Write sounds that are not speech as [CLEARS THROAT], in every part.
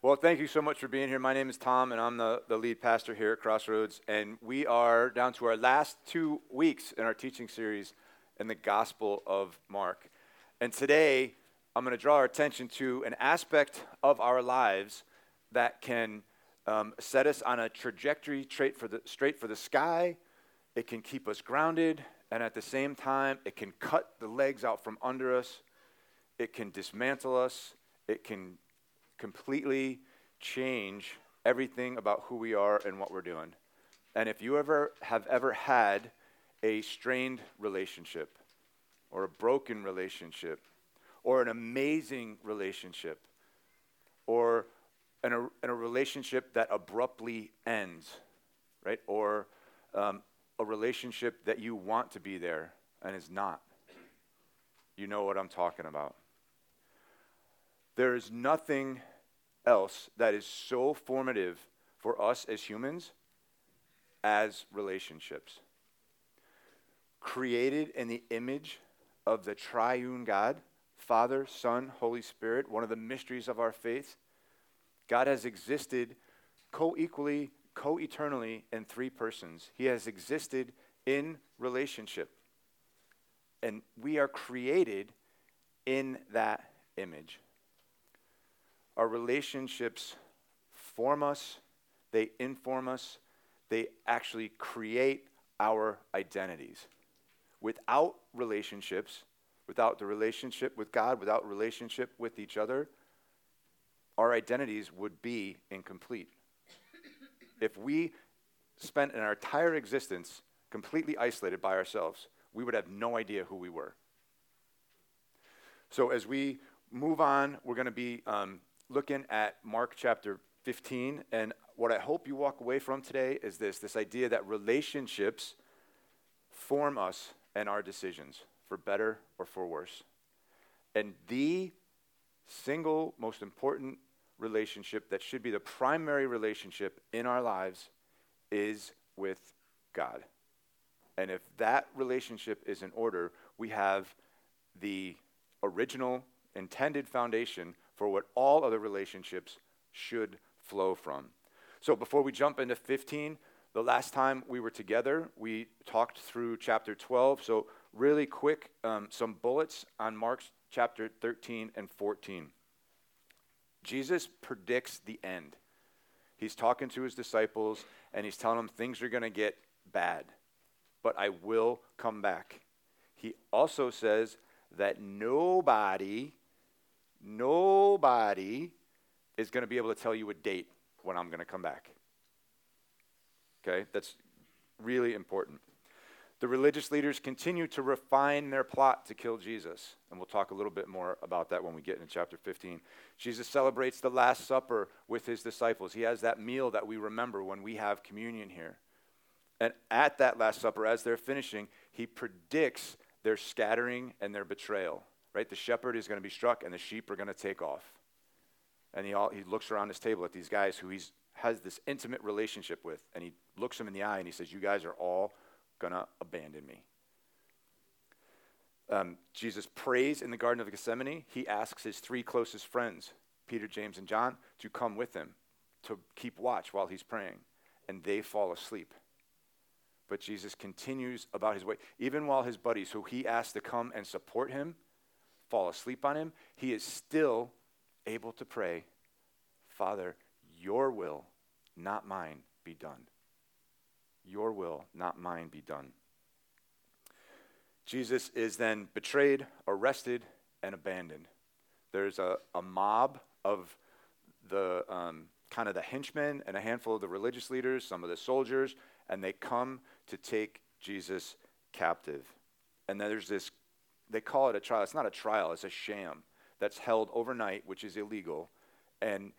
Well, thank you so much for being here. My name is Tom, and I'm the, the lead pastor here at Crossroads. And we are down to our last two weeks in our teaching series in the Gospel of Mark. And today, I'm going to draw our attention to an aspect of our lives that can um, set us on a trajectory straight for, the, straight for the sky. It can keep us grounded, and at the same time, it can cut the legs out from under us. It can dismantle us. It can completely change everything about who we are and what we're doing. And if you ever have ever had a strained relationship or a broken relationship or an amazing relationship or in a, in a relationship that abruptly ends, right? Or um, a relationship that you want to be there and is not. You know what I'm talking about. There is nothing else that is so formative for us as humans as relationships. Created in the image of the triune God, Father, Son, Holy Spirit, one of the mysteries of our faith, God has existed co equally, co eternally in three persons. He has existed in relationship. And we are created in that image. Our relationships form us, they inform us, they actually create our identities. Without relationships, without the relationship with God, without relationship with each other, our identities would be incomplete. if we spent an entire existence completely isolated by ourselves, we would have no idea who we were. So, as we move on, we're going to be um, looking at Mark chapter 15. And what I hope you walk away from today is this this idea that relationships form us and our decisions, for better or for worse. And the single most important relationship that should be the primary relationship in our lives is with God. And if that relationship is in order, we have the original intended foundation for what all other relationships should flow from. So before we jump into 15, the last time we were together, we talked through chapter 12. So, really quick, um, some bullets on Mark's chapter 13 and 14. Jesus predicts the end. He's talking to his disciples and he's telling them things are going to get bad, but I will come back. He also says that nobody Nobody is going to be able to tell you a date when I'm going to come back. Okay? That's really important. The religious leaders continue to refine their plot to kill Jesus. And we'll talk a little bit more about that when we get into chapter 15. Jesus celebrates the Last Supper with his disciples. He has that meal that we remember when we have communion here. And at that Last Supper, as they're finishing, he predicts their scattering and their betrayal right? The shepherd is going to be struck and the sheep are going to take off. And he, all, he looks around his table at these guys who he has this intimate relationship with, and he looks them in the eye and he says, You guys are all going to abandon me. Um, Jesus prays in the Garden of Gethsemane. He asks his three closest friends, Peter, James, and John, to come with him to keep watch while he's praying. And they fall asleep. But Jesus continues about his way. Even while his buddies, who he asked to come and support him, fall asleep on him, he is still able to pray, Father, your will, not mine, be done. Your will, not mine, be done. Jesus is then betrayed, arrested, and abandoned. There's a, a mob of the um, kind of the henchmen and a handful of the religious leaders, some of the soldiers, and they come to take Jesus captive. And then there's this they call it a trial. It's not a trial, it's a sham that's held overnight, which is illegal. And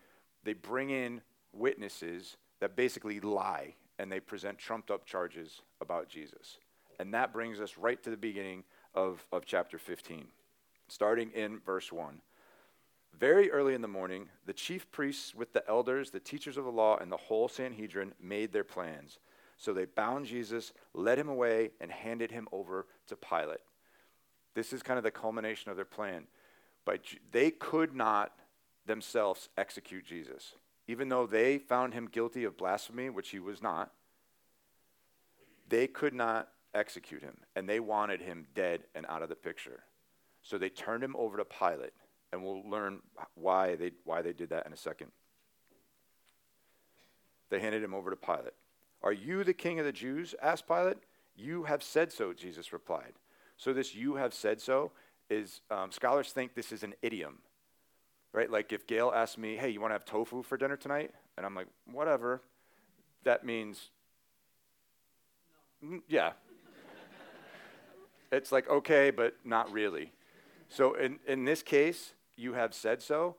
they bring in witnesses that basically lie and they present trumped up charges about Jesus. And that brings us right to the beginning of, of chapter 15, starting in verse 1. Very early in the morning, the chief priests with the elders, the teachers of the law, and the whole Sanhedrin made their plans. So they bound Jesus, led him away, and handed him over to Pilate. This is kind of the culmination of their plan. But they could not, themselves execute Jesus. Even though they found him guilty of blasphemy, which he was not, they could not execute him, and they wanted him dead and out of the picture. So they turned him over to Pilate, and we'll learn why they, why they did that in a second. They handed him over to Pilate. Are you the king of the Jews? asked Pilate. You have said so, Jesus replied. So, this you have said so is, um, scholars think this is an idiom, right? Like if Gail asks me, hey, you want to have tofu for dinner tonight? And I'm like, whatever. That means, no. yeah. [LAUGHS] it's like, okay, but not really. So, in, in this case, you have said so.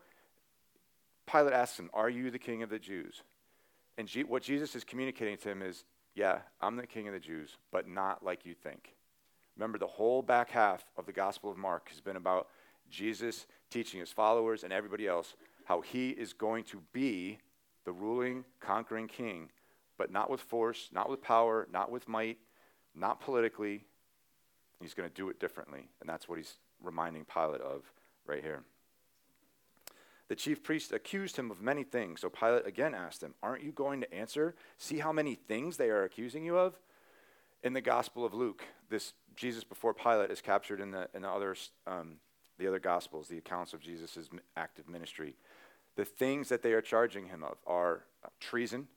Pilate asks him, Are you the king of the Jews? And G- what Jesus is communicating to him is, yeah, I'm the king of the Jews, but not like you think. Remember, the whole back half of the Gospel of Mark has been about Jesus teaching his followers and everybody else how he is going to be the ruling, conquering king, but not with force, not with power, not with might, not politically. He's going to do it differently. And that's what he's reminding Pilate of right here. The chief priest accused him of many things. So Pilate again asked him, Aren't you going to answer? See how many things they are accusing you of? In the Gospel of Luke, this Jesus before Pilate is captured in the, in the, other, um, the other Gospels, the accounts of Jesus' active ministry. The things that they are charging him of are uh, treason,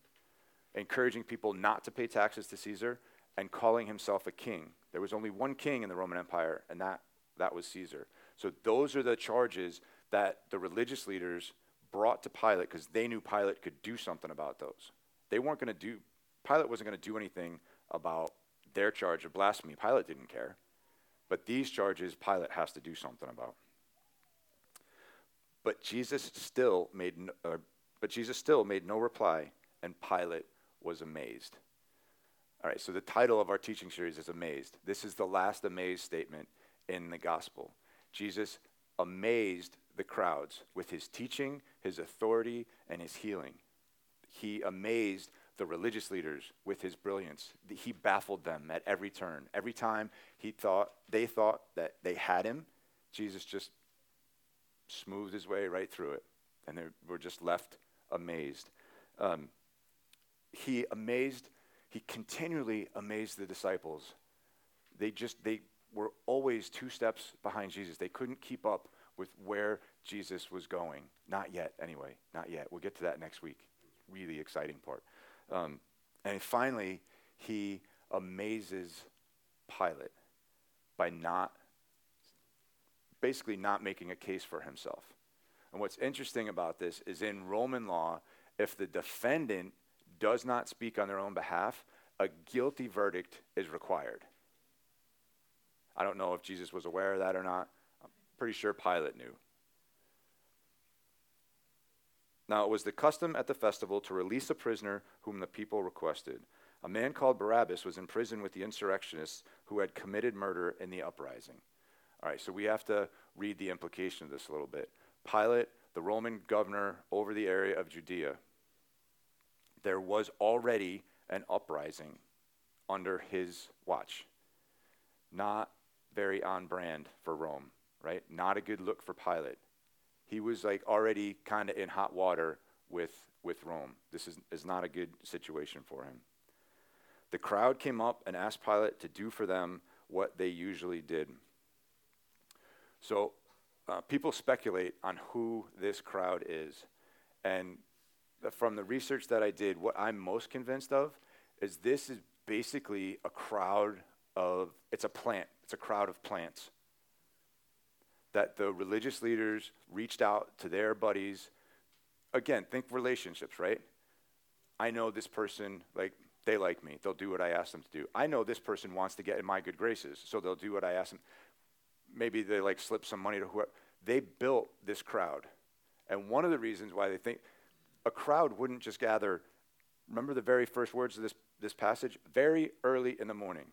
encouraging people not to pay taxes to Caesar, and calling himself a king. There was only one king in the Roman Empire, and that, that was Caesar. So those are the charges that the religious leaders brought to Pilate because they knew Pilate could do something about those. They weren't going to do, Pilate wasn't going to do anything about their charge of blasphemy. Pilate didn't care. But these charges, Pilate has to do something about. But Jesus still made no, uh, but Jesus still made no reply, and Pilate was amazed. All right, so the title of our teaching series is Amazed. This is the last amazed statement in the gospel. Jesus amazed the crowds with his teaching, his authority, and his healing. He amazed the religious leaders with his brilliance. He baffled them at every turn. Every time he thought they thought that they had him, Jesus just smoothed his way right through it, and they were just left amazed. Um, he amazed. He continually amazed the disciples. They just they were always two steps behind Jesus. They couldn't keep up with where Jesus was going. Not yet, anyway. Not yet. We'll get to that next week. Really exciting part. Um, and finally, he amazes Pilate by not, basically, not making a case for himself. And what's interesting about this is in Roman law, if the defendant does not speak on their own behalf, a guilty verdict is required. I don't know if Jesus was aware of that or not. I'm pretty sure Pilate knew. Now it was the custom at the festival to release a prisoner whom the people requested. A man called Barabbas was in prison with the insurrectionists who had committed murder in the uprising. All right, so we have to read the implication of this a little bit. Pilate, the Roman governor over the area of Judea, there was already an uprising under his watch. Not very on brand for Rome, right? Not a good look for Pilate he was like already kind of in hot water with, with Rome. This is, is not a good situation for him. The crowd came up and asked Pilate to do for them what they usually did. So uh, people speculate on who this crowd is. And from the research that I did, what I'm most convinced of is this is basically a crowd of, it's a plant, it's a crowd of plants that the religious leaders reached out to their buddies. Again, think relationships, right? I know this person, like, they like me. They'll do what I ask them to do. I know this person wants to get in my good graces, so they'll do what I ask them. Maybe they like slip some money to whoever. They built this crowd. And one of the reasons why they think a crowd wouldn't just gather, remember the very first words of this, this passage? Very early in the morning.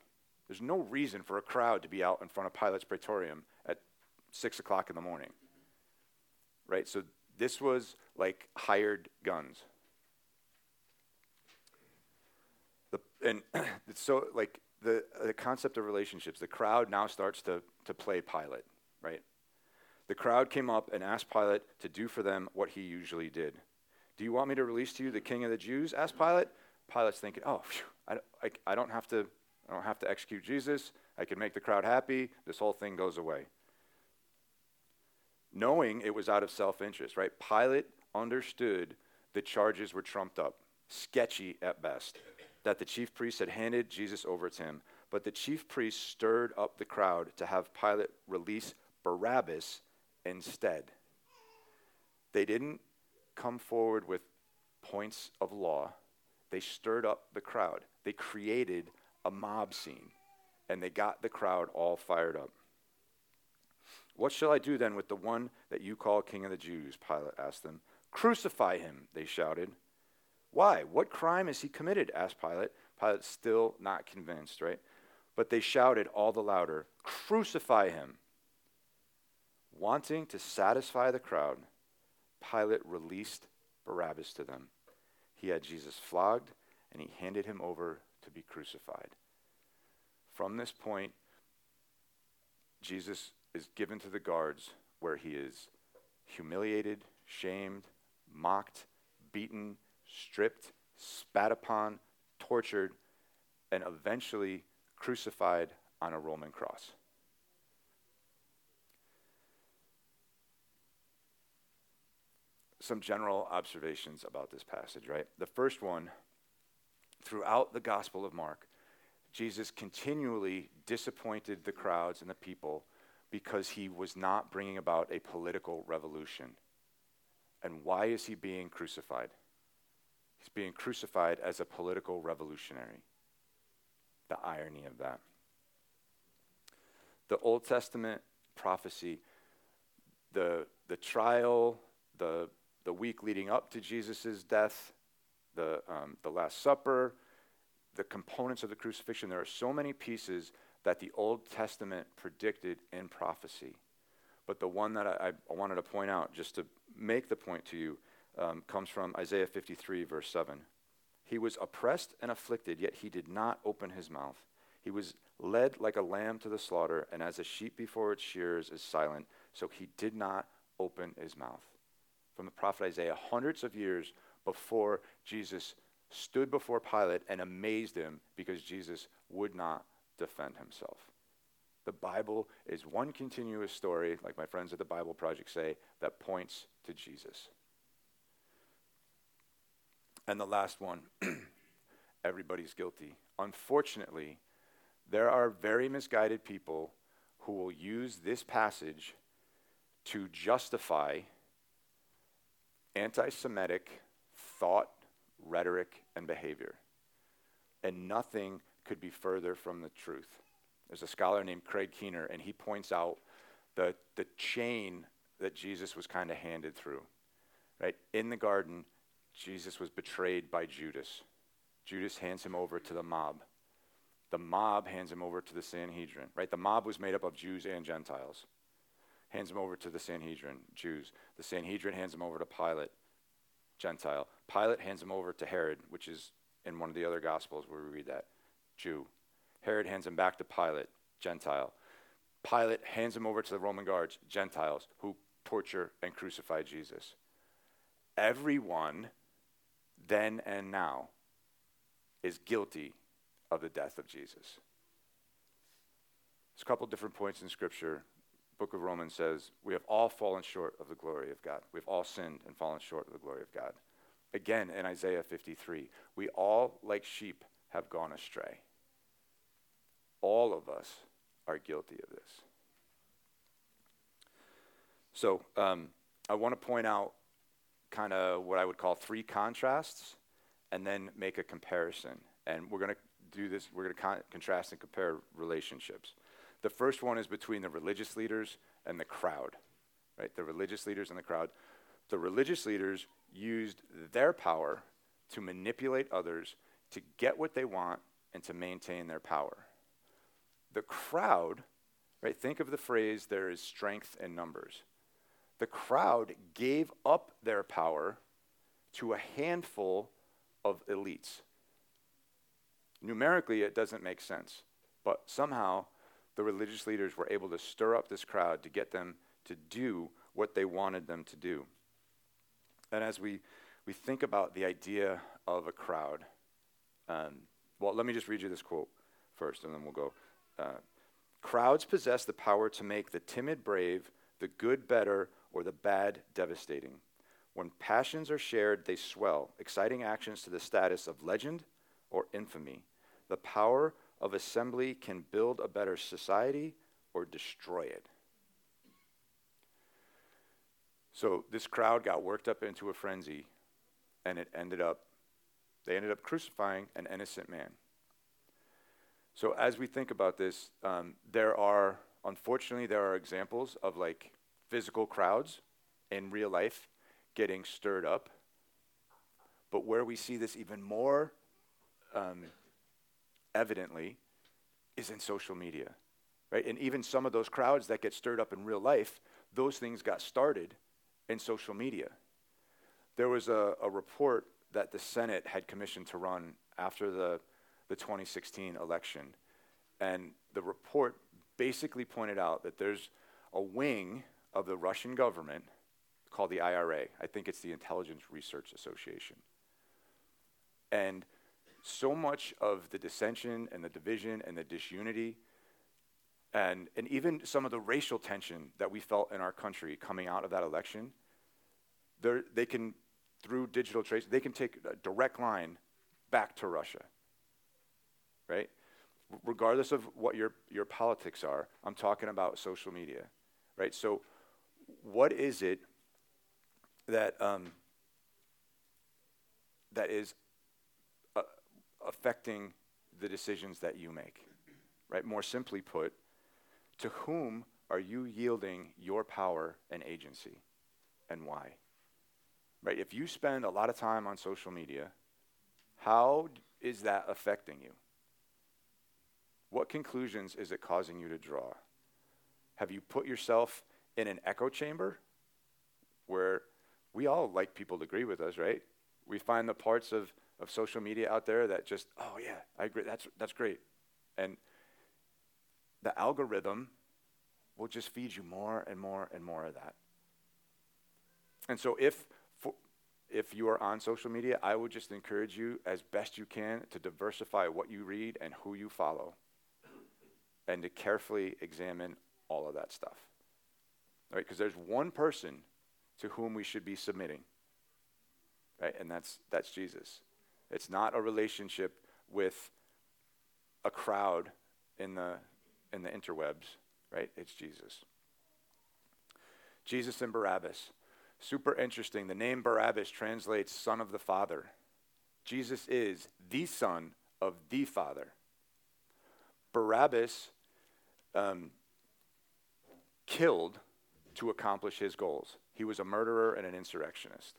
There's no reason for a crowd to be out in front of Pilate's praetorium at six o'clock in the morning. Right? So this was like hired guns. The, and [CLEARS THROAT] so, like, the, the concept of relationships, the crowd now starts to, to play Pilate, right? The crowd came up and asked Pilate to do for them what he usually did. Do you want me to release to you the king of the Jews? asked Pilate. Pilate's thinking, oh, phew, I, I, I, don't have to, I don't have to execute Jesus. I can make the crowd happy. This whole thing goes away. Knowing it was out of self interest, right? Pilate understood the charges were trumped up, sketchy at best, that the chief priests had handed Jesus over to him. But the chief priests stirred up the crowd to have Pilate release Barabbas instead. They didn't come forward with points of law, they stirred up the crowd. They created a mob scene, and they got the crowd all fired up. What shall I do then with the one that you call King of the Jews? Pilate asked them. Crucify him, they shouted. Why? What crime has he committed? asked Pilate. Pilate still not convinced, right? But they shouted all the louder, Crucify him. Wanting to satisfy the crowd, Pilate released Barabbas to them. He had Jesus flogged, and he handed him over to be crucified. From this point, Jesus is given to the guards where he is humiliated, shamed, mocked, beaten, stripped, spat upon, tortured, and eventually crucified on a Roman cross. some general observations about this passage, right? The first one, throughout the Gospel of Mark, Jesus continually disappointed the crowds and the people because he was not bringing about a political revolution. And why is he being crucified? He's being crucified as a political revolutionary. The irony of that. The Old Testament prophecy, the, the trial, the the week leading up to Jesus' death, the, um, the Last Supper, the components of the crucifixion. There are so many pieces that the Old Testament predicted in prophecy. But the one that I, I wanted to point out, just to make the point to you, um, comes from Isaiah 53, verse 7. He was oppressed and afflicted, yet he did not open his mouth. He was led like a lamb to the slaughter, and as a sheep before its shears is silent, so he did not open his mouth from the prophet Isaiah, hundreds of years before Jesus stood before Pilate and amazed him because Jesus would not defend himself. The Bible is one continuous story, like my friends at the Bible Project say, that points to Jesus. And the last one [CLEARS THROAT] everybody's guilty. Unfortunately, there are very misguided people who will use this passage to justify anti Semitic thought, rhetoric, and behavior. And nothing could be further from the truth. There's a scholar named Craig Keener, and he points out the, the chain that Jesus was kind of handed through. Right? In the garden, Jesus was betrayed by Judas. Judas hands him over to the mob. The mob hands him over to the Sanhedrin. Right? The mob was made up of Jews and Gentiles hands him over to the Sanhedrin, Jews. The Sanhedrin hands him over to Pilate, Gentile. Pilate hands him over to Herod, which is in one of the other Gospels where we read that, Jew. Herod hands him back to Pilate, Gentile. Pilate hands him over to the Roman guards, Gentiles, who torture and crucify Jesus. Everyone, then and now, is guilty of the death of Jesus. There's a couple different points in Scripture book of Romans says, We have all fallen short of the glory of God. We've all sinned and fallen short of the glory of God. Again, in Isaiah 53, we all, like sheep, have gone astray. All of us are guilty of this. So, um, I want to point out kind of what I would call three contrasts and then make a comparison. And we're going to do this, we're going to con- contrast and compare relationships. The first one is between the religious leaders and the crowd, right? The religious leaders and the crowd. The religious leaders used their power to manipulate others to get what they want and to maintain their power. The crowd, right? Think of the phrase, there is strength in numbers. The crowd gave up their power to a handful of elites. Numerically, it doesn't make sense, but somehow the religious leaders were able to stir up this crowd to get them to do what they wanted them to do. And as we, we think about the idea of a crowd, um, well, let me just read you this quote first, and then we'll go. Uh, Crowds possess the power to make the timid brave, the good better, or the bad devastating. When passions are shared, they swell, exciting actions to the status of legend or infamy. The power of assembly can build a better society or destroy it. So this crowd got worked up into a frenzy, and it ended up, they ended up crucifying an innocent man. So as we think about this, um, there are, unfortunately, there are examples of like physical crowds in real life getting stirred up. But where we see this even more um, evidently is in social media, right? And even some of those crowds that get stirred up in real life, those things got started in social media. There was a, a report that the Senate had commissioned to run after the, the 2016 election. And the report basically pointed out that there's a wing of the Russian government called the IRA. I think it's the Intelligence Research Association. And so much of the dissension and the division and the disunity and, and even some of the racial tension that we felt in our country coming out of that election, they can, through digital trace, they can take a direct line back to Russia, right? Regardless of what your, your politics are, I'm talking about social media, right? So, what is it that, um, that is affecting the decisions that you make, right? More simply put, to whom are you yielding your power and agency and why? Right? If you spend a lot of time on social media, how is that affecting you? What conclusions is it causing you to draw? Have you put yourself in an echo chamber where we all like people to agree with us, right? We find the parts of, of social media out there that just, oh yeah, I agree, that's, that's great. And the algorithm will just feed you more and more and more of that. And so if for, if you are on social media, I would just encourage you as best you can to diversify what you read and who you follow and to carefully examine all of that stuff. Right? Because there's one person to whom we should be submitting. Right? And that's that's Jesus. It's not a relationship with a crowd in the in the interwebs, right? It's Jesus. Jesus and Barabbas. Super interesting. The name Barabbas translates son of the Father. Jesus is the son of the Father. Barabbas um, killed to accomplish his goals. He was a murderer and an insurrectionist.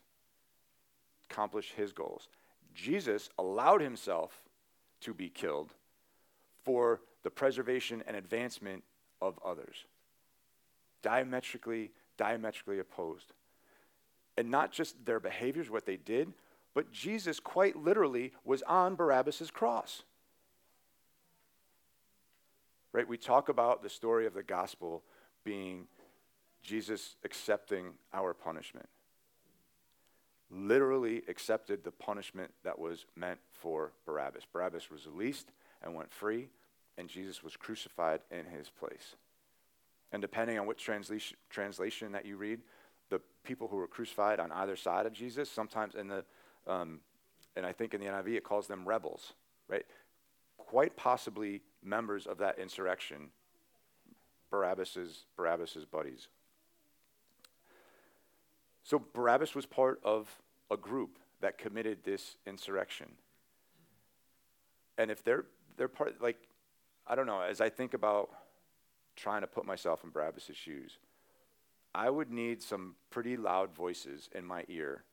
Accomplish his goals. Jesus allowed himself to be killed for the preservation and advancement of others. Diametrically, diametrically opposed. And not just their behaviors, what they did, but Jesus quite literally was on Barabbas' cross. Right? We talk about the story of the gospel being Jesus accepting our punishment. Literally accepted the punishment that was meant for Barabbas. Barabbas was released and went free, and Jesus was crucified in his place. And depending on which translation, translation that you read, the people who were crucified on either side of Jesus, sometimes in the, um, and I think in the NIV it calls them rebels, right? Quite possibly members of that insurrection, Barabbas's, Barabbas's buddies. So Barabbas was part of a group that committed this insurrection. And if they're they're part like I don't know, as I think about trying to put myself in Barabbas' shoes, I would need some pretty loud voices in my ear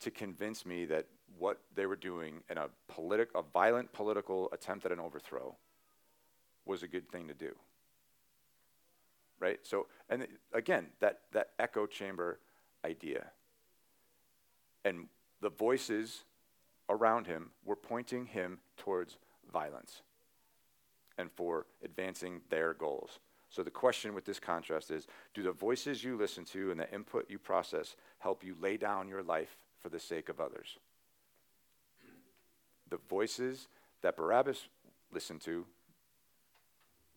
to convince me that what they were doing in a politic a violent political attempt at an overthrow was a good thing to do right? So, and again, that, that echo chamber idea. And the voices around him were pointing him towards violence and for advancing their goals. So the question with this contrast is do the voices you listen to and the input you process help you lay down your life for the sake of others? The voices that Barabbas listened to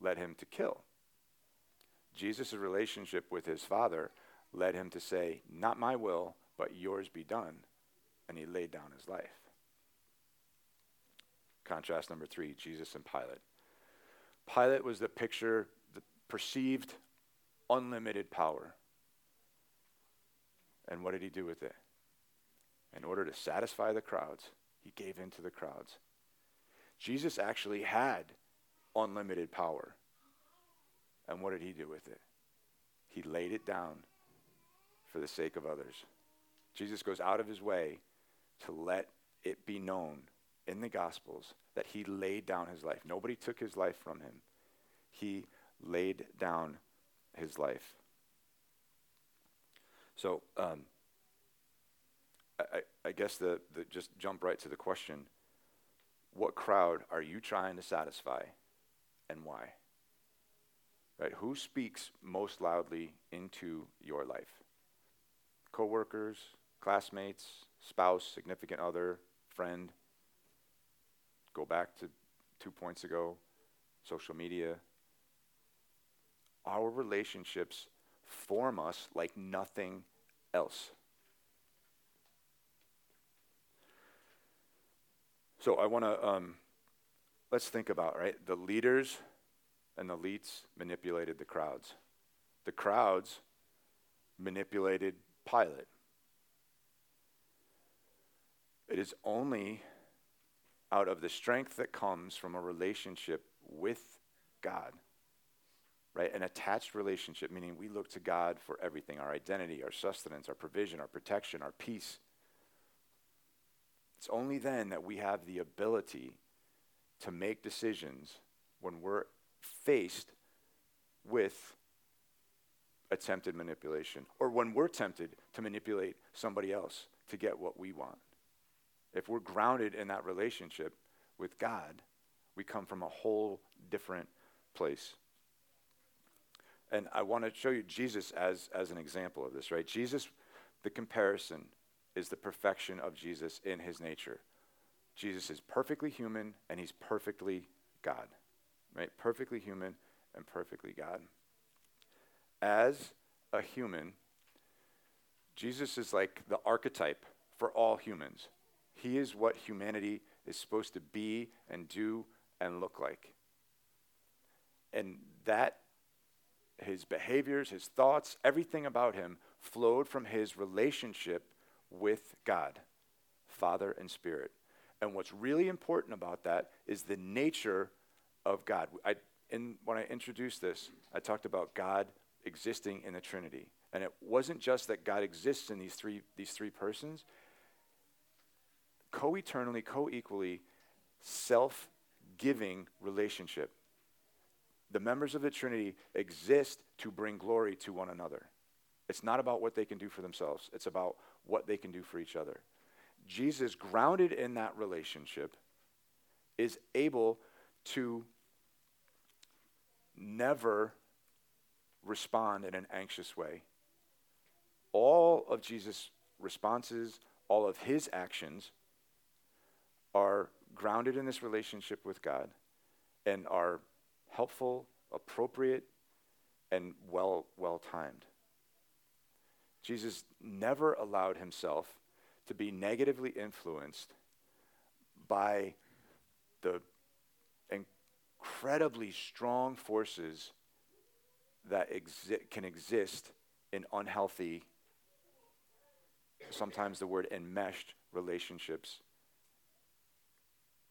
led him to kill. Jesus' relationship with his father led him to say, Not my will, but yours be done. And he laid down his life. Contrast number three Jesus and Pilate. Pilate was the picture, the perceived unlimited power. And what did he do with it? In order to satisfy the crowds, he gave in to the crowds. Jesus actually had unlimited power. And what did he do with it? He laid it down for the sake of others. Jesus goes out of his way to let it be known in the Gospels that he laid down his life. Nobody took his life from him, he laid down his life. So, um, I, I guess the, the just jump right to the question what crowd are you trying to satisfy and why? Right? Who speaks most loudly into your life? Coworkers, classmates, spouse, significant other, friend. Go back to two points ago, social media. Our relationships form us like nothing else. So I want to um, let's think about right. The leaders and elites manipulated the crowds. The crowds manipulated Pilate. It is only out of the strength that comes from a relationship with God, right? An attached relationship, meaning we look to God for everything our identity, our sustenance, our provision, our protection, our peace. It's only then that we have the ability to make decisions when we're faced with attempted manipulation or when we're tempted to manipulate somebody else to get what we want. If we're grounded in that relationship with God, we come from a whole different place. And I want to show you Jesus as, as an example of this, right? Jesus, the comparison is the perfection of Jesus in his nature. Jesus is perfectly human and he's perfectly God, right? Perfectly human and perfectly God. As a human, Jesus is like the archetype for all humans. He is what humanity is supposed to be and do and look like. And that, his behaviors, his thoughts, everything about him flowed from his relationship with God, Father and Spirit. And what's really important about that is the nature of God. I, when I introduced this, I talked about God existing in the Trinity. And it wasn't just that God exists in these three, these three persons, co eternally, co equally, self giving relationship. The members of the Trinity exist to bring glory to one another. It's not about what they can do for themselves, it's about what they can do for each other. Jesus, grounded in that relationship, is able to never respond in an anxious way. All of Jesus' responses, all of his actions are grounded in this relationship with God and are helpful, appropriate, and well well timed. Jesus never allowed himself to be negatively influenced by the incredibly strong forces that exi- can exist in unhealthy, sometimes the word enmeshed relationships.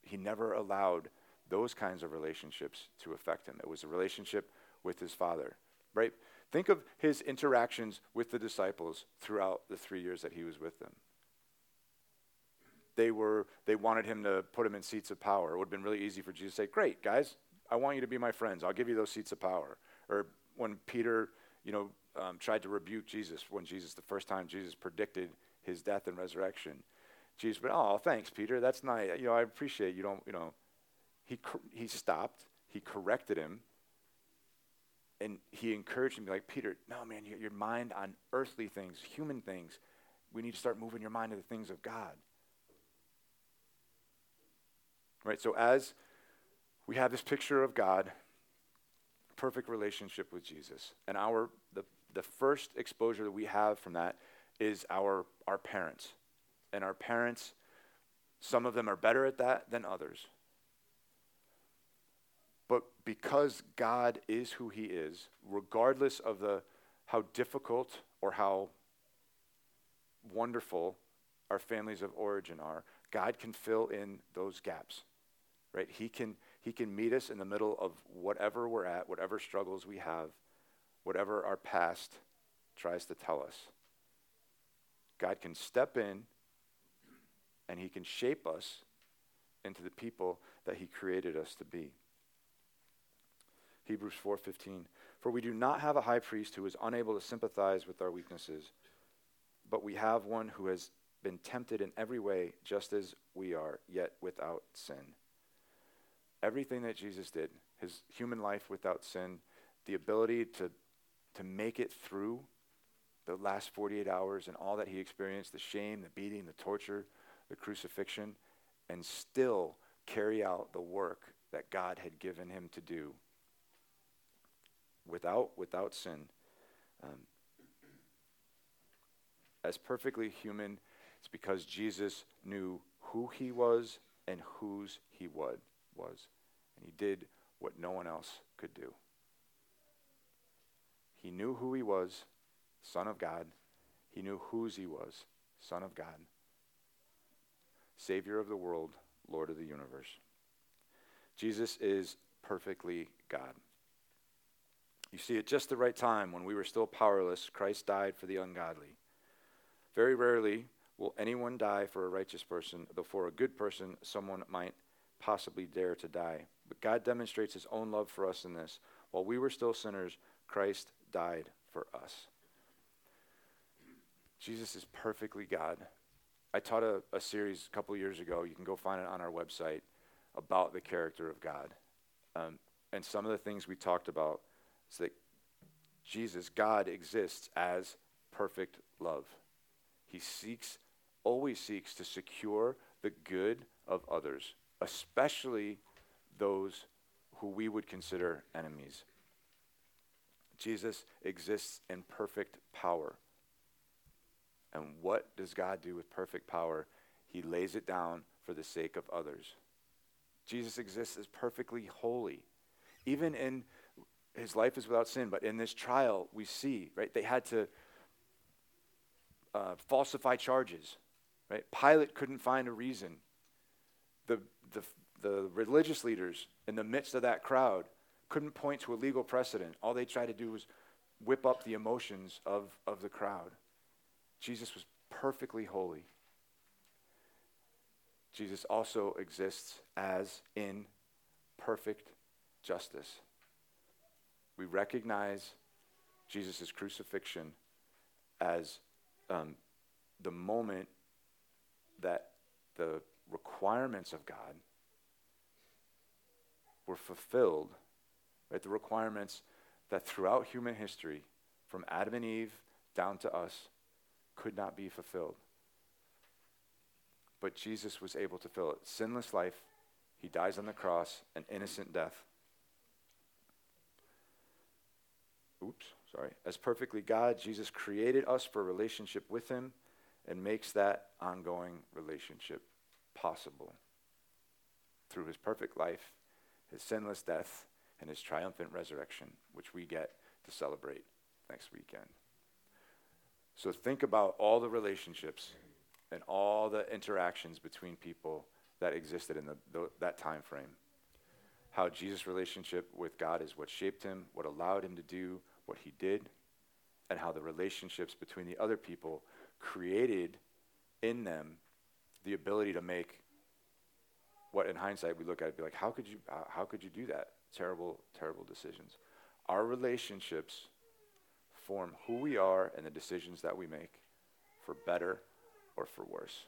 He never allowed those kinds of relationships to affect him. It was a relationship with his father, right? Think of his interactions with the disciples throughout the three years that he was with them. They, were, they wanted him to put him in seats of power. It would have been really easy for Jesus to say, Great, guys, I want you to be my friends. I'll give you those seats of power. Or when Peter, you know, um, tried to rebuke Jesus, when Jesus, the first time Jesus predicted his death and resurrection, Jesus went, Oh, thanks, Peter. That's nice. You know, I appreciate you don't, you know. He, he stopped, he corrected him, and he encouraged me, like, Peter, no, man, you, your mind on earthly things, human things. We need to start moving your mind to the things of God. Right? So, as we have this picture of God, perfect relationship with Jesus, and our the, the first exposure that we have from that is our, our parents. And our parents, some of them are better at that than others. But because God is who he is, regardless of the how difficult or how wonderful our families of origin are, God can fill in those gaps. Right? He can he can meet us in the middle of whatever we're at, whatever struggles we have, whatever our past tries to tell us. God can step in and he can shape us into the people that he created us to be. Hebrews 4:15 For we do not have a high priest who is unable to sympathize with our weaknesses but we have one who has been tempted in every way just as we are yet without sin. Everything that Jesus did, his human life without sin, the ability to to make it through the last 48 hours and all that he experienced the shame, the beating, the torture, the crucifixion, and still carry out the work that God had given him to do without, without sin. Um, as perfectly human, it's because Jesus knew who he was and whose he was. And he did what no one else could do. He knew who he was, Son of God. He knew whose he was, Son of God, Savior of the world, Lord of the universe. Jesus is perfectly God. You see, at just the right time, when we were still powerless, Christ died for the ungodly. Very rarely will anyone die for a righteous person, though for a good person, someone might possibly dare to die. But God demonstrates his own love for us in this. While we were still sinners, Christ died for us. Jesus is perfectly God. I taught a, a series a couple years ago. You can go find it on our website about the character of God. Um, and some of the things we talked about is that Jesus, God, exists as perfect love. He seeks, always seeks to secure the good of others, especially those who we would consider enemies. Jesus exists in perfect power. And what does God do with perfect power? He lays it down for the sake of others. Jesus exists as perfectly holy. Even in his life is without sin, but in this trial, we see, right? They had to uh, falsify charges, right? Pilate couldn't find a reason. The, the, the religious leaders in the midst of that crowd couldn't point to a legal precedent. All they tried to do was whip up the emotions of, of the crowd. Jesus was perfectly holy. Jesus also exists as in perfect justice. We recognize Jesus' crucifixion as um, the moment that the requirements of God were fulfilled, right? The requirements that throughout human history, from Adam and Eve down to us, could not be fulfilled. But Jesus was able to fill it. Sinless life, he dies on the cross, an innocent death. Oops, sorry. As perfectly God, Jesus created us for relationship with him and makes that ongoing relationship possible through his perfect life, his sinless death, and his triumphant resurrection, which we get to celebrate next weekend. So think about all the relationships and all the interactions between people that existed in the, the, that time frame. How Jesus' relationship with God is what shaped him, what allowed him to do what he did, and how the relationships between the other people created in them the ability to make what in hindsight we look at it be like how could you how could you do that? Terrible terrible decisions. Our relationships form who we are and the decisions that we make for better or for worse